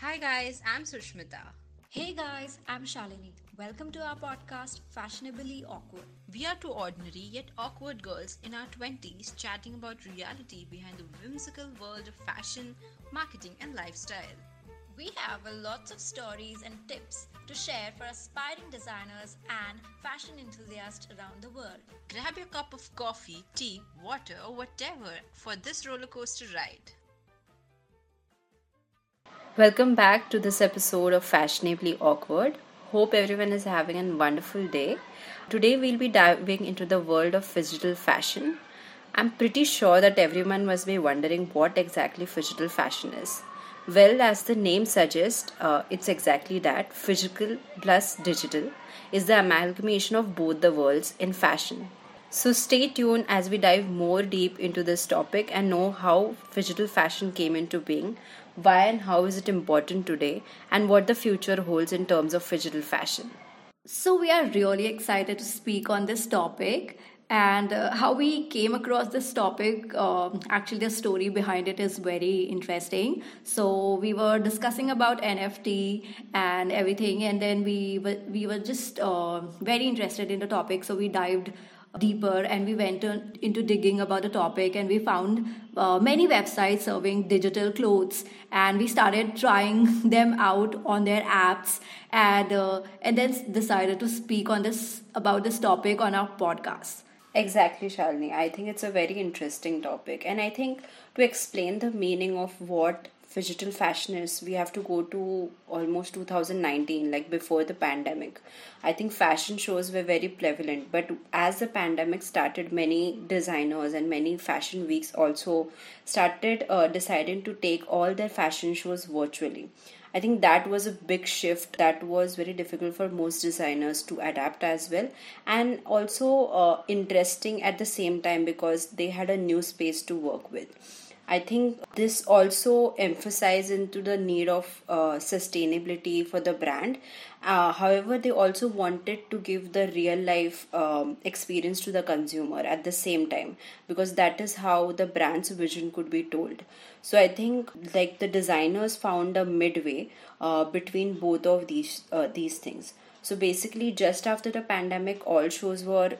Hi guys, I'm Sushmita. Hey guys, I'm Shalini. Welcome to our podcast, Fashionably Awkward. We are two ordinary yet awkward girls in our 20s chatting about reality behind the whimsical world of fashion, marketing, and lifestyle. We have lots of stories and tips to share for aspiring designers and fashion enthusiasts around the world. Grab your cup of coffee, tea, water, or whatever for this roller coaster ride. Welcome back to this episode of Fashionably Awkward. Hope everyone is having a wonderful day. Today we'll be diving into the world of digital fashion. I'm pretty sure that everyone must be wondering what exactly digital fashion is. Well, as the name suggests, uh, it's exactly that. Physical plus digital is the amalgamation of both the worlds in fashion. So stay tuned as we dive more deep into this topic and know how digital fashion came into being, why and how is it important today, and what the future holds in terms of digital fashion. So, we are really excited to speak on this topic and uh, how we came across this topic um, actually the story behind it is very interesting so we were discussing about nft and everything and then we were, we were just uh, very interested in the topic so we dived deeper and we went into digging about the topic and we found uh, many websites serving digital clothes and we started trying them out on their apps and uh, and then decided to speak on this about this topic on our podcast Exactly, Shalini. I think it's a very interesting topic. And I think to explain the meaning of what phygital fashion is, we have to go to almost 2019, like before the pandemic. I think fashion shows were very prevalent. But as the pandemic started, many designers and many fashion weeks also started uh, deciding to take all their fashion shows virtually. I think that was a big shift that was very difficult for most designers to adapt as well, and also uh, interesting at the same time because they had a new space to work with. I think this also emphasizes into the need of uh, sustainability for the brand. Uh, however, they also wanted to give the real life um, experience to the consumer at the same time because that is how the brand's vision could be told. So I think like the designers found a midway uh, between both of these uh, these things. So basically, just after the pandemic, all shows were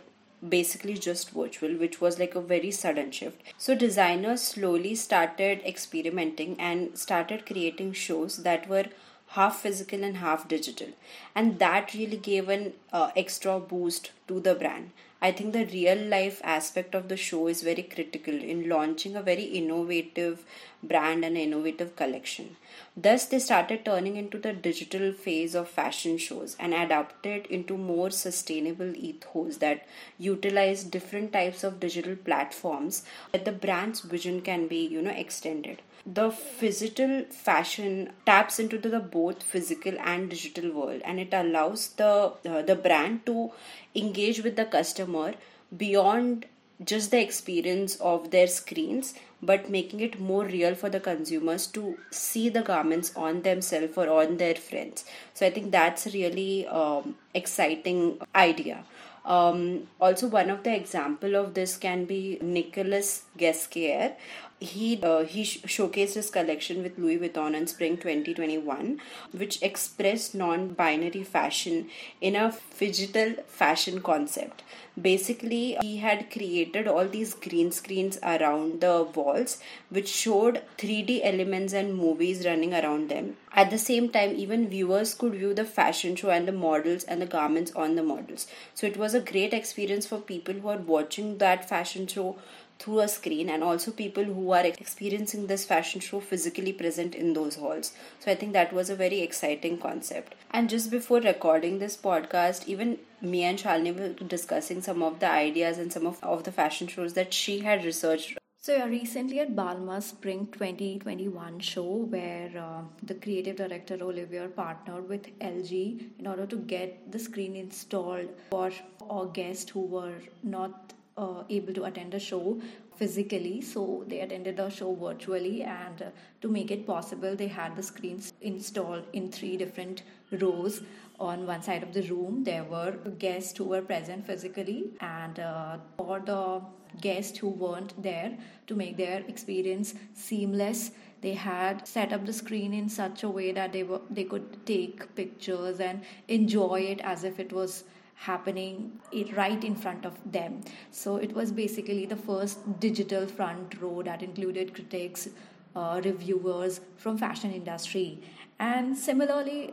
basically just virtual, which was like a very sudden shift. So, designers slowly started experimenting and started creating shows that were half physical and half digital, and that really gave an uh, extra boost to the brand. I think the real life aspect of the show is very critical in launching a very innovative brand and innovative collection. Thus, they started turning into the digital phase of fashion shows and adapted into more sustainable ethos that utilize different types of digital platforms that the brand's vision can be, you know, extended the phygital fashion taps into the both physical and digital world and it allows the uh, the brand to engage with the customer beyond just the experience of their screens but making it more real for the consumers to see the garments on themselves or on their friends so i think that's really um, exciting idea um, also, one of the example of this can be nicholas Ghesquiere. He uh, he sh- showcased his collection with Louis Vuitton in spring 2021, which expressed non-binary fashion in a digital fashion concept. Basically, he had created all these green screens around the walls, which showed 3D elements and movies running around them. At the same time, even viewers could view the fashion show and the models and the garments on the models. So it was a great experience for people who are watching that fashion show through a screen and also people who are experiencing this fashion show physically present in those halls. So I think that was a very exciting concept. And just before recording this podcast, even me and Shalini were discussing some of the ideas and some of, of the fashion shows that she had researched so yeah, recently at Balmain Spring 2021 show where uh, the creative director Olivier partnered with LG in order to get the screen installed for our guests who were not uh, able to attend the show physically. So they attended the show virtually and uh, to make it possible they had the screens installed in three different rows. On one side of the room there were guests who were present physically and uh, for the guests who weren't there to make their experience seamless. They had set up the screen in such a way that they were they could take pictures and enjoy it as if it was happening right in front of them. So it was basically the first digital front row that included critics uh, reviewers from fashion industry. And similarly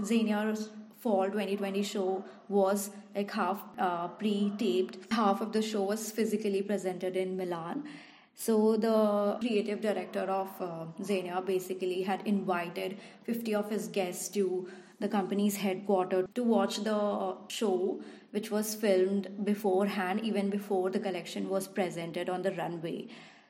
Zegna's fall 2020 show was like half uh, pre-taped. Half of the show was physically presented in milan. So the creative director of uh, basically had invited 50 of his guests to the company's headquarters to watch the show which was filmed beforehand even before the collection was presented on the runway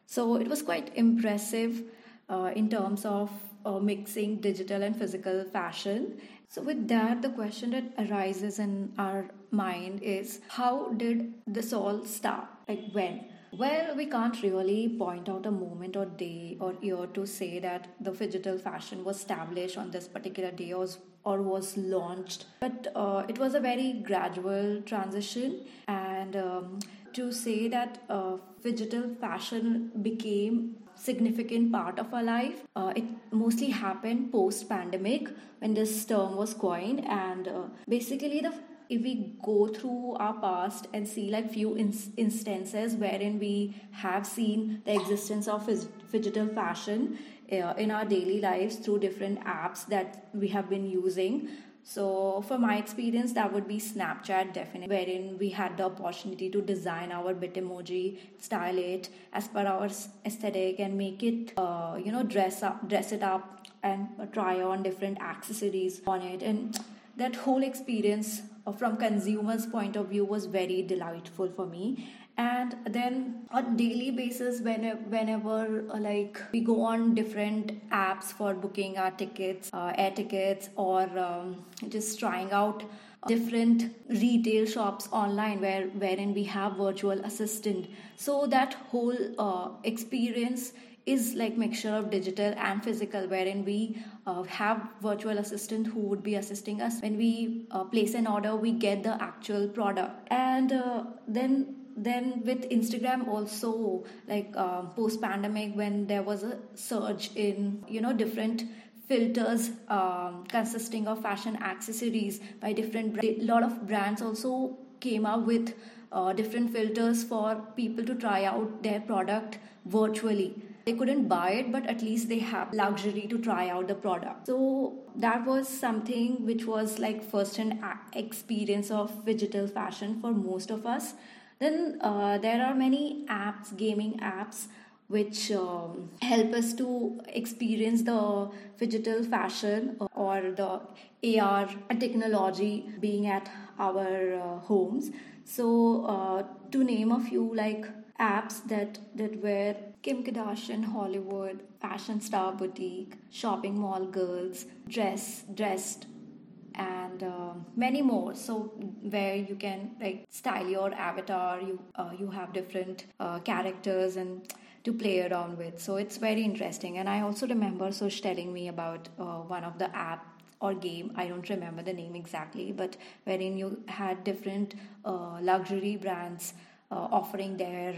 so it was quite impressive uh, in terms of uh, mixing digital and physical fashion so, with that, the question that arises in our mind is how did this all start? Like, when? Well, we can't really point out a moment or day or year to say that the digital fashion was established on this particular day or, or was launched, but uh, it was a very gradual transition. And um, to say that uh, digital fashion became significant part of our life. Uh, it mostly happened post pandemic when this term was coined, and uh, basically the if we go through our past and see like few in- instances wherein we have seen the existence of digital fashion uh, in our daily lives through different apps that we have been using so, for my experience, that would be Snapchat, definitely, wherein we had the opportunity to design our Bitmoji, style it as per our aesthetic, and make it, uh, you know, dress up, dress it up, and try on different accessories on it. And that whole experience, uh, from consumers' point of view, was very delightful for me and then on daily basis whenever, whenever uh, like we go on different apps for booking our tickets uh, air tickets or um, just trying out different retail shops online where wherein we have virtual assistant. So that whole uh, experience is like mixture of digital and physical wherein we uh, have virtual assistant who would be assisting us. When we uh, place an order we get the actual product. And uh, then then with instagram also like uh, post pandemic when there was a surge in you know different filters um, consisting of fashion accessories by different a lot of brands also came up with uh, different filters for people to try out their product virtually. They couldn't buy it but at least they have luxury to try out the product. So that was something which was like first hand experience of digital fashion for most of us then uh, there are many apps, gaming apps, which um, help us to experience the digital fashion or the AR technology being at our uh, homes. So, uh, to name a few like apps that that were Kim Kardashian Hollywood, Fashion Star Boutique, Shopping Mall Girls, Dress Dressed and uh, many more. So where you can like style your avatar you uh, you have different uh, characters and to play around with. So it's very interesting. And i also remember Sush telling me about uh, one of the app or game i don't remember the name exactly but wherein you had different uh, luxury brands uh, offering their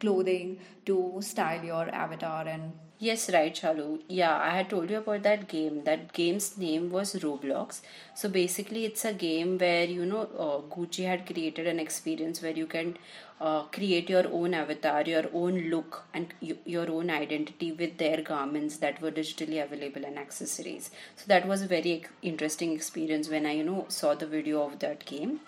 clothing to style your avatar and Yes, right, Shalu. Yeah, I had told you about that game. That game's name was Roblox. So basically, it's a game where you know uh, Gucci had created an experience where you can uh, create your own avatar, your own look, and y- your own identity with their garments that were digitally available and accessories. So that was a very interesting experience when I you know saw the video of that game.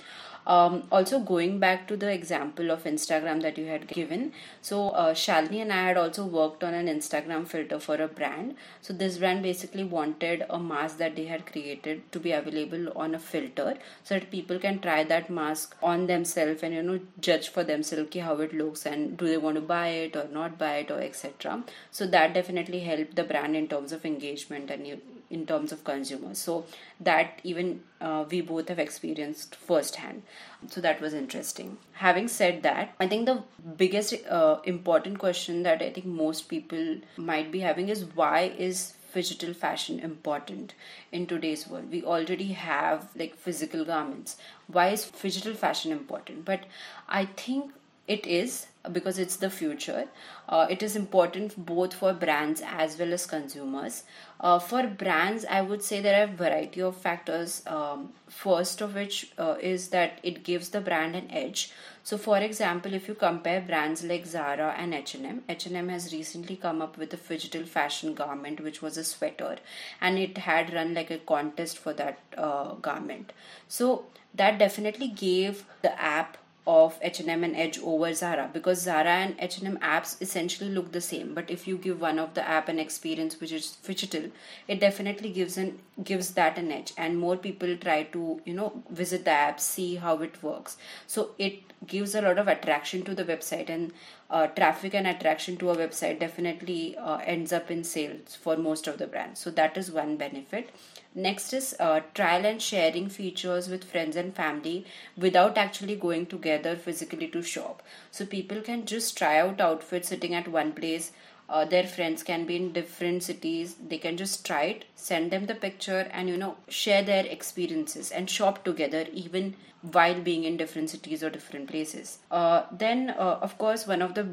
Um, also, going back to the example of Instagram that you had given, so uh, Shalini and I had also worked on an Instagram filter for a brand. So, this brand basically wanted a mask that they had created to be available on a filter so that people can try that mask on themselves and you know judge for themselves how it looks and do they want to buy it or not buy it or etc. So, that definitely helped the brand in terms of engagement and you in terms of consumers. So that even uh, we both have experienced firsthand. So that was interesting. Having said that i think the biggest uh, important question that i think most people might be having is why is digital fashion important in today's world? We already have like physical garments. Why is digital fashion important? But i think it is because it's the future. Uh, it is important both for brands as well as consumers. Uh, for brands, I would say there are a variety of factors. Um, first of which uh, is that it gives the brand an edge. So, for example, if you compare brands like Zara and H&M, H&M has recently come up with a digital fashion garment, which was a sweater, and it had run like a contest for that uh, garment. So that definitely gave the app of H&M and Edge over Zara because Zara and H&M apps essentially look the same but if you give one of the app an experience which is digital it definitely gives an gives that an edge and more people try to you know visit the app see how it works. So it gives a lot of attraction to the website and uh, traffic and attraction to a website definitely uh, ends up in sales for most of the brands so that is one benefit Next is uh, trial and sharing features with friends and family without actually going together physically to shop. So people can just try out outfits sitting at one place. Uh, their friends can be in different cities. They can just try it, send them the picture, and you know share their experiences and shop together even while being in different cities or different places. Uh, then, uh, of course, one of the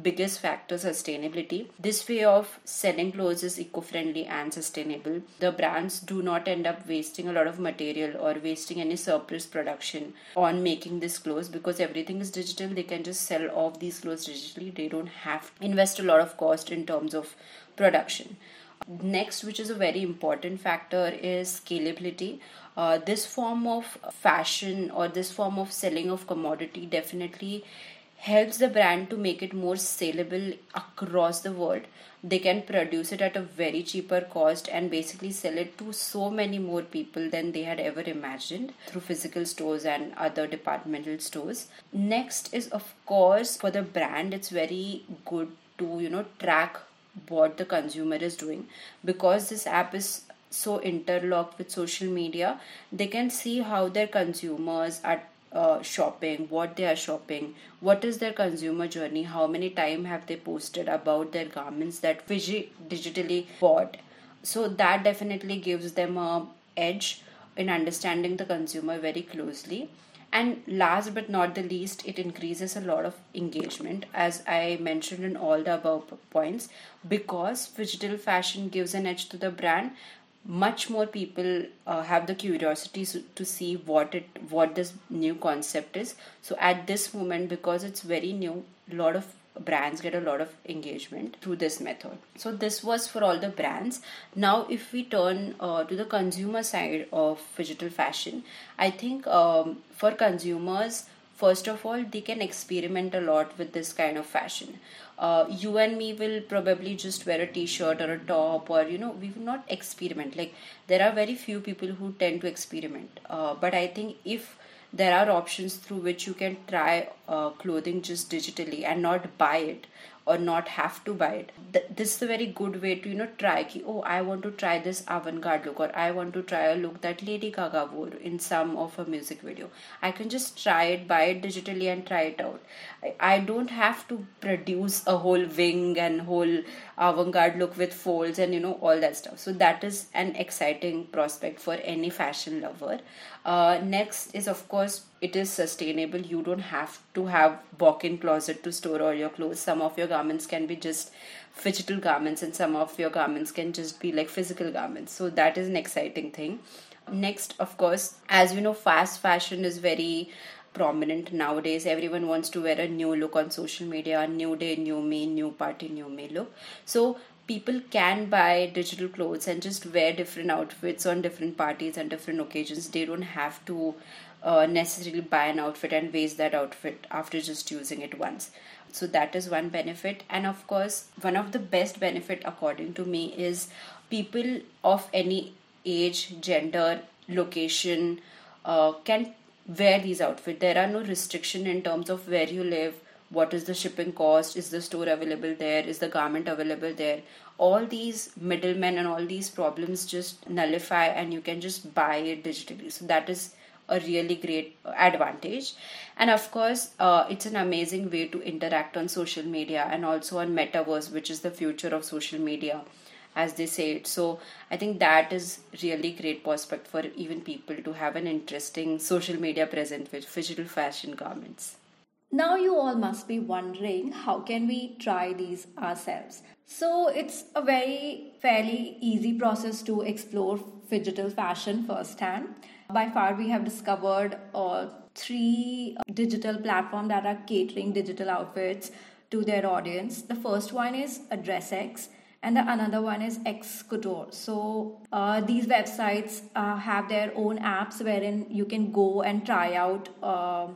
biggest factor sustainability. This way of selling clothes is eco-friendly and sustainable. The brands do not end up wasting a lot of material or wasting any surplus production on making this clothes because everything is digital. They can just sell off these clothes digitally. They don't have to invest a lot of cost in terms of production. Next, which is a very important factor, is scalability. Uh, this form of fashion or this form of selling of commodity definitely helps the brand to make it more saleable across the world. They can produce it at a very cheaper cost and basically sell it to so many more people than they had ever imagined through physical stores and other departmental stores. Next is of course for the brand it's very good to you know track what the consumer is doing. Because this app is so interlocked with social media they can see how their consumers are uh, shopping what they are shopping what is their consumer journey how many time have they posted about their garments that vigi- digitally bought. So that definitely gives them a edge in understanding the consumer very closely. And last but not the least it increases a lot of engagement as i mentioned in all the above points because digital fashion gives an edge to the brand much more people uh, have the curiosity to see what it what this new concept is. So at this moment because it's very new a lot of brands get a lot of engagement through this method. So this was for all the brands. Now if we turn uh, to the consumer side of digital fashion i think um, for consumers first of all they can experiment a lot with this kind of fashion. Uh, you and me will probably just wear a t-shirt or a top or you know we will not experiment. Like there are very few people who tend to experiment. Uh, but i think if there are options through which you can try uh, clothing just digitally and not buy it or not have to buy it. Th- this is a very good way to you know try ki, oh i want to try this avant-garde look or i want to try a look that lady gaga wore in some of her music video. I can just try it buy it digitally and try it out. I, I don't have to produce a whole wing and whole avant-garde look with folds and you know all that stuff. So that is an exciting prospect for any fashion lover uh, next is of course it is sustainable. You don't have to have walk-in closet to store all your clothes. Some of your garments can be just digital garments and some of your garments can just be like physical garments. So that is an exciting thing. Next of course as you know fast fashion is very prominent nowadays. Everyone wants to wear a new look on social media. New day new me new party new me look. So people can buy digital clothes and just wear different outfits on different parties and different occasions. They don't have to uh, necessarily buy an outfit and waste that outfit after just using it once. So that is one benefit. And of course one of the best benefit according to me is people of any age gender location uh, can wear these outfits. There are no restriction in terms of where you live what is the shipping cost is the store available there is the garment available there. All these middlemen and all these problems just nullify and you can just buy it digitally. So that is a really great advantage. And of course uh, it's an amazing way to interact on social media and also on metaverse which is the future of social media as they say it. So i think that is really great prospect for even people to have an interesting social media present with digital fashion garments Now you all must be wondering how can we try these ourselves? So it's a very fairly easy process to explore digital fashion firsthand. By far we have discovered uh, three digital platforms that are catering digital outfits to their audience. The first one is DressX and the another one is X Couture. So uh, these websites uh, have their own apps wherein you can go and try out uh,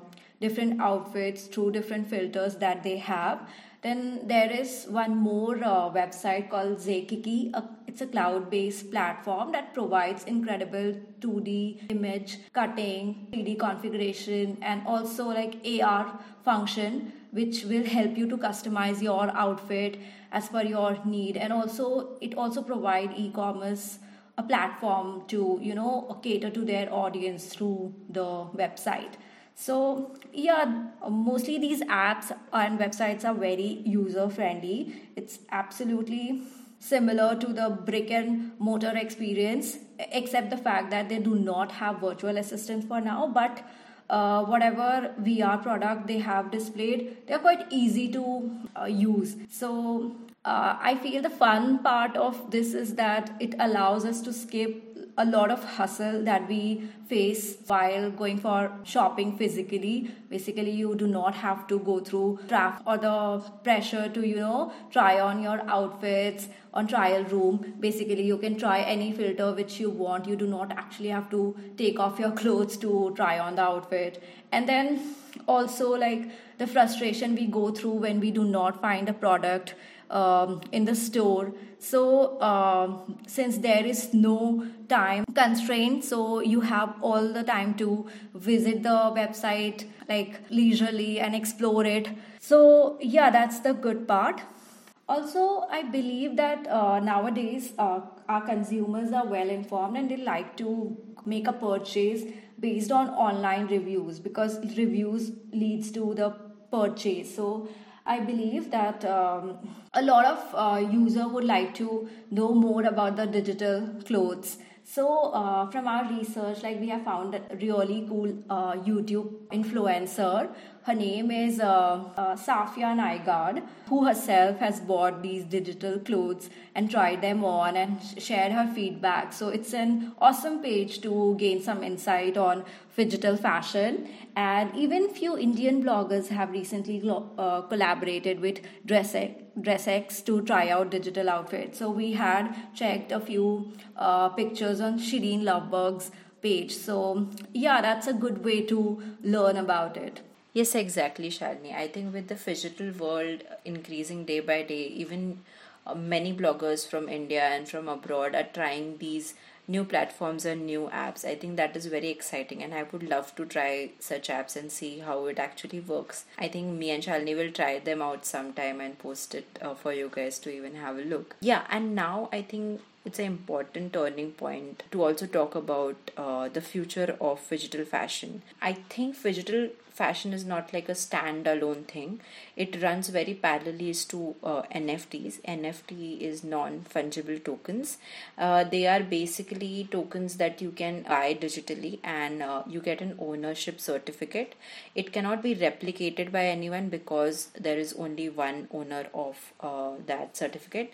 different outfits through different filters that they have. Then there is one more uh, website called Zakeke. it's a cloud-based platform that provides incredible 2D image cutting, 3D configuration, and also like AR function, which will help you to customize your outfit as per your need. And also, it also provide e-commerce a platform to you know cater to their audience through the website so, yeah, mostly these apps and websites are very user friendly. It's absolutely similar to the brick and mortar experience, except the fact that they do not have virtual assistants for now. But uh, whatever VR product they have displayed, they're quite easy to uh, use. So, uh, I feel the fun part of this is that it allows us to skip a lot of hustle that we face while going for shopping physically. Basically, you do not have to go through traffic or the pressure to, you know, try on your outfits on trial room. Basically, you can try any filter which you want. You do not actually have to take off your clothes to try on the outfit. And then also, like the frustration we go through when we do not find a product um, in the store. So, uh, since there is no time constraint, so you have all the time to visit the website like leisurely and explore it. So, yeah, that's the good part. Also, I believe that uh, nowadays uh, our consumers are well informed and they like to make a purchase based on online reviews because reviews leads to the purchase. So I believe that um, a lot of uh, user would like to know more about the digital clothes. So uh, from our research, like we have found a really cool uh, YouTube influencer her name is uh, uh, Safia Naigad, who herself has bought these digital clothes and tried them on and shared her feedback. So it's an awesome page to gain some insight on digital fashion. And even few Indian bloggers have recently uh, collaborated with DressX, DressX to try out digital outfits. So we had checked a few uh, pictures on Shereen Lovebug's page. So yeah, that's a good way to learn about it. Yes, exactly, Shalini. I think with the digital world increasing day by day, even uh, many bloggers from India and from abroad are trying these new platforms and new apps. I think that is very exciting, and I would love to try such apps and see how it actually works. I think me and Shalini will try them out sometime and post it uh, for you guys to even have a look. Yeah, and now I think it's an important turning point to also talk about uh, the future of digital fashion. I think digital fashion is not like a standalone thing. It runs very parallelly to uh, NFTs. NFT is non fungible tokens. Uh, they are basically tokens that you can buy digitally and uh, you get an ownership certificate. It cannot be replicated by anyone because there is only one owner of uh, that certificate.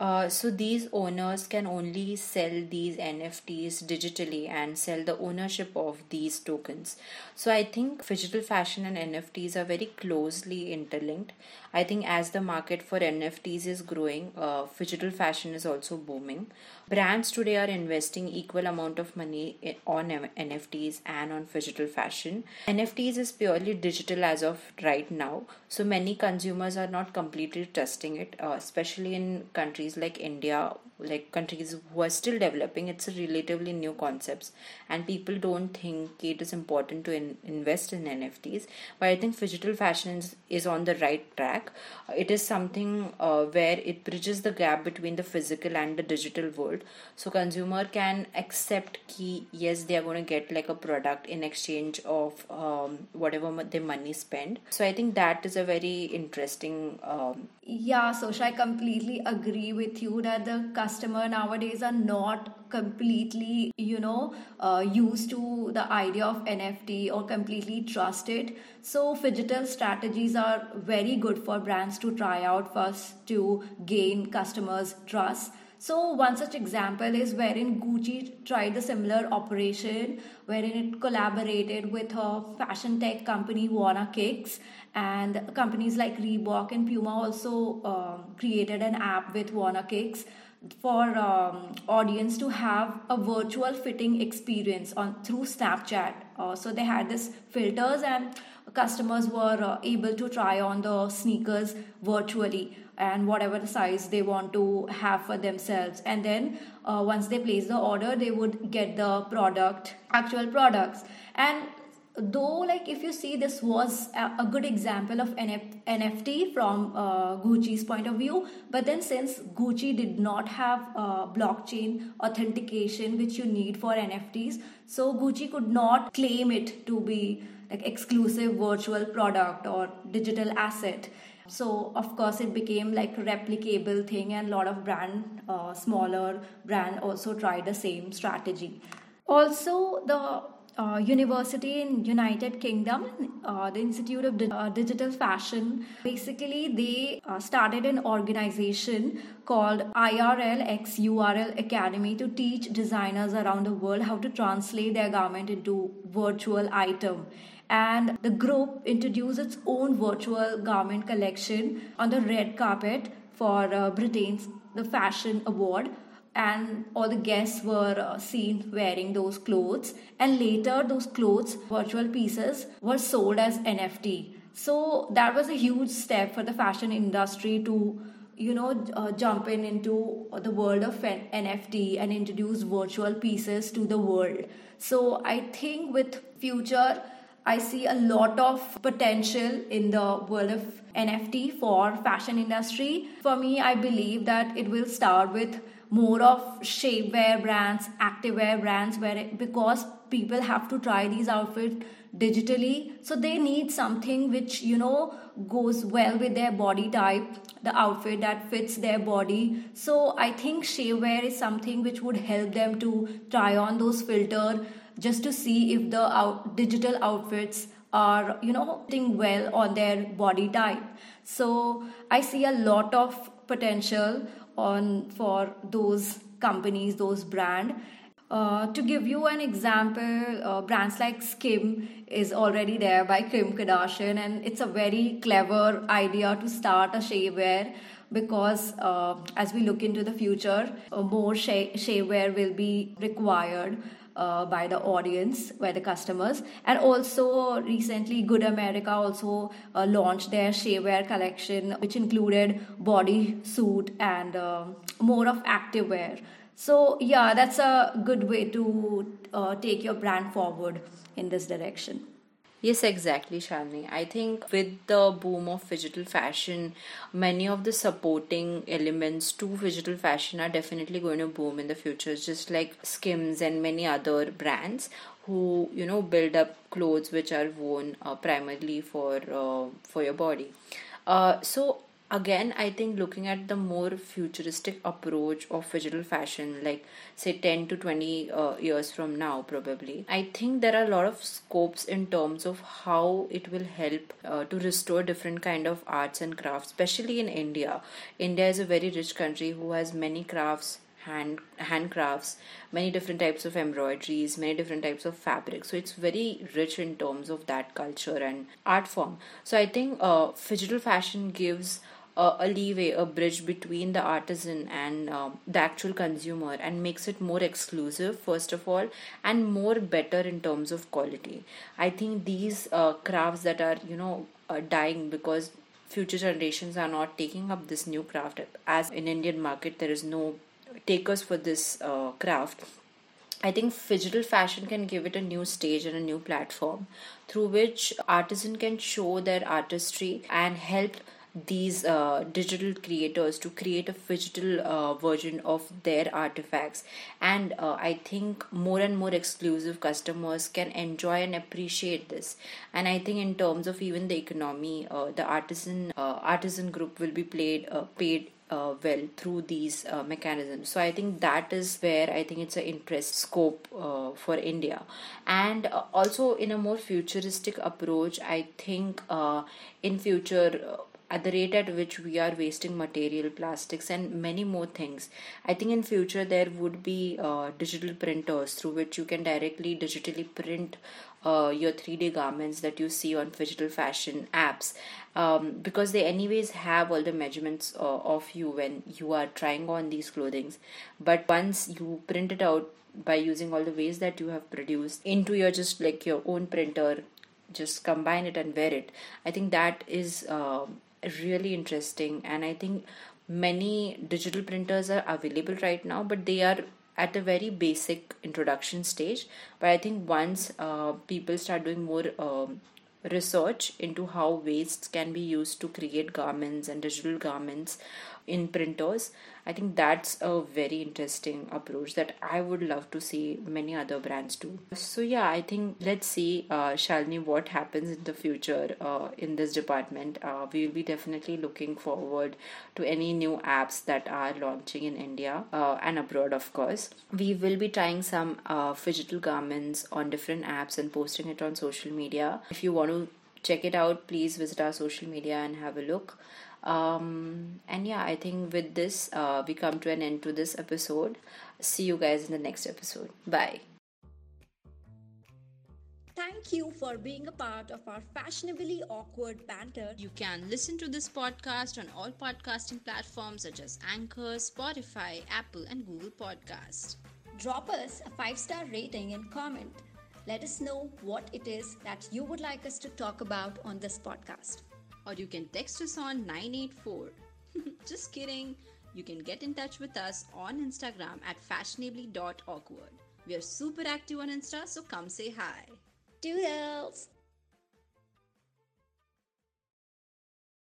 Uh, so these owners can only sell these NFTs digitally and sell the ownership of these tokens. So I think digital fashion and NFTs are very closely interlinked. I think as the market for NFTs is growing, uh, digital fashion is also booming. Brands today are investing equal amount of money on NFTs and on digital fashion. NFTs is purely digital as of right now, so many consumers are not completely trusting it, uh, especially in countries like India like countries who are still developing it's a relatively new concepts. And people don't think it is important to in, invest in nfts but i think digital fashion is, is on the right track. It is something uh, where it bridges the gap between the physical and the digital world. So consumer can accept key yes they are going to get like a product in exchange of um, whatever their money spent. So i think that is a very interesting um, Yeah, Sosha, I completely agree with you that the customer nowadays are not completely, you know, uh, used to the idea of NFT or completely trust it. So, digital strategies are very good for brands to try out first to gain customers' trust. So, one such example is wherein Gucci tried a similar operation wherein it collaborated with a fashion tech company, Wanna Kicks, and companies like Reebok and Puma also um, created an app with Wanna Kicks for um, audience to have a virtual fitting experience on through Snapchat. Uh, so they had this filters and customers were uh, able to try on the sneakers virtually and whatever size they want to have for themselves. And then uh, once they place the order they would get the product actual products. And though like if you see this was a, good example of NF- nft from uh, gucci's point of view but then since gucci did not have uh, blockchain authentication which you need for nfts so gucci could not claim it to be like exclusive virtual product or digital asset so of course it became like a replicable thing and a lot of brand uh, smaller brand also tried the same strategy also the uh, university in United Kingdom, uh, the Institute of Di- uh, Digital Fashion. Basically, they uh, started an organization called IRL X URL Academy to teach designers around the world how to translate their garment into virtual item. And the group introduced its own virtual garment collection on the red carpet for uh, Britain's the Fashion Award. And all the guests were uh, seen wearing those clothes. And later those clothes virtual pieces were sold as nft so that was a huge step for the fashion industry to you know uh, jump in into the world of nft and introduce virtual pieces to the world. So i think with future I see a lot of potential in the world of NFT for fashion industry. For me, I believe that it will start with more of shapewear brands, activewear brands, where it, because people have to try these outfits digitally, so they need something which you know goes well with their body type, the outfit that fits their body. So I think shapewear is something which would help them to try on those filter just to see if the out, digital outfits are you know fitting well on their body type. So i see a lot of potential on for those companies those brand. Uh, to give you an example uh, brands like skim is already there by kim kardashian and it's a very clever idea to start a shapewear because uh, as we look into the future uh, more shapewear will be required uh, by the audience, by the customers. And also, recently, Good America also uh, launched their shapewear collection, which included body suit and uh, more of activewear. So, yeah, that's a good way to uh, take your brand forward in this direction. Yes, exactly, Shalini. I think with the boom of digital fashion, many of the supporting elements to digital fashion are definitely going to boom in the future, just like Skims and many other brands who you know build up clothes which are worn uh, primarily for uh, for your body. Uh, so again i think looking at the more futuristic approach of digital fashion like say 10 to 20 uh, years from now probably i think there are a lot of scopes in terms of how it will help uh, to restore different kind of arts and crafts especially in india. India is a very rich country who has many crafts hand handcrafts many different types of embroideries many different types of fabric so it's very rich in terms of that culture and art form. So i think uh, digital fashion gives uh, a leeway, a bridge between the artisan and uh, the actual consumer, and makes it more exclusive, first of all, and more better in terms of quality. I think these uh, crafts that are, you know, uh, dying because future generations are not taking up this new craft as in indian market there is no takers for this uh, craft I think digital fashion can give it a new stage and a new platform through which artisan can show their artistry and help these uh, digital creators to create a digital uh, version of their artifacts and uh, i think more and more exclusive customers can enjoy and appreciate this and i think in terms of even the economy uh, the artisan uh, artisan group will be played uh, paid uh, well through these uh, mechanisms. So I think that is where I think it's an interest scope uh, for India, and also in a more futuristic approach. I think in future. Uh, at the rate at which we are wasting material plastics and many more things. I think in future there would be digital printers through which you can directly digitally print uh, your 3D garments that you see on digital fashion apps. Um, because they anyways have all the measurements uh, of you when you are trying on these clothings. But once you print it out by using all the ways that you have produced into your just like your own printer just combine it and wear it. I think that is uh, really interesting and i think many digital printers are available right now but they are at a very basic introduction stage. But i think once uh, people start doing more um, research into how wastes can be used to create garments and digital garments in printers i think that's a very interesting approach that i would love to see many other brands do. So yeah i think let's see uh, shalini what happens in the future uh, in this department. Uh, we will be definitely looking forward to any new apps that are launching in india uh, and abroad of course. We will be trying some uh, digital garments on different apps and posting it on social media. If you want to check it out please visit our social media and have a look um, and yeah i think with this uh, we come to an end to this episode see you guys in the next episode bye Thank you for being a part of our fashionably awkward banter. You can listen to this podcast on all podcasting platforms such as Anchor, Spotify, Apple, and Google Podcast. Drop us a five star rating and comment. Let us know what it is that you would like us to talk about on this podcast or you can text us on 984. Just kidding. You can get in touch with us on Instagram at fashionably.awkward. We are super active on Insta, so come say hi. Doodles!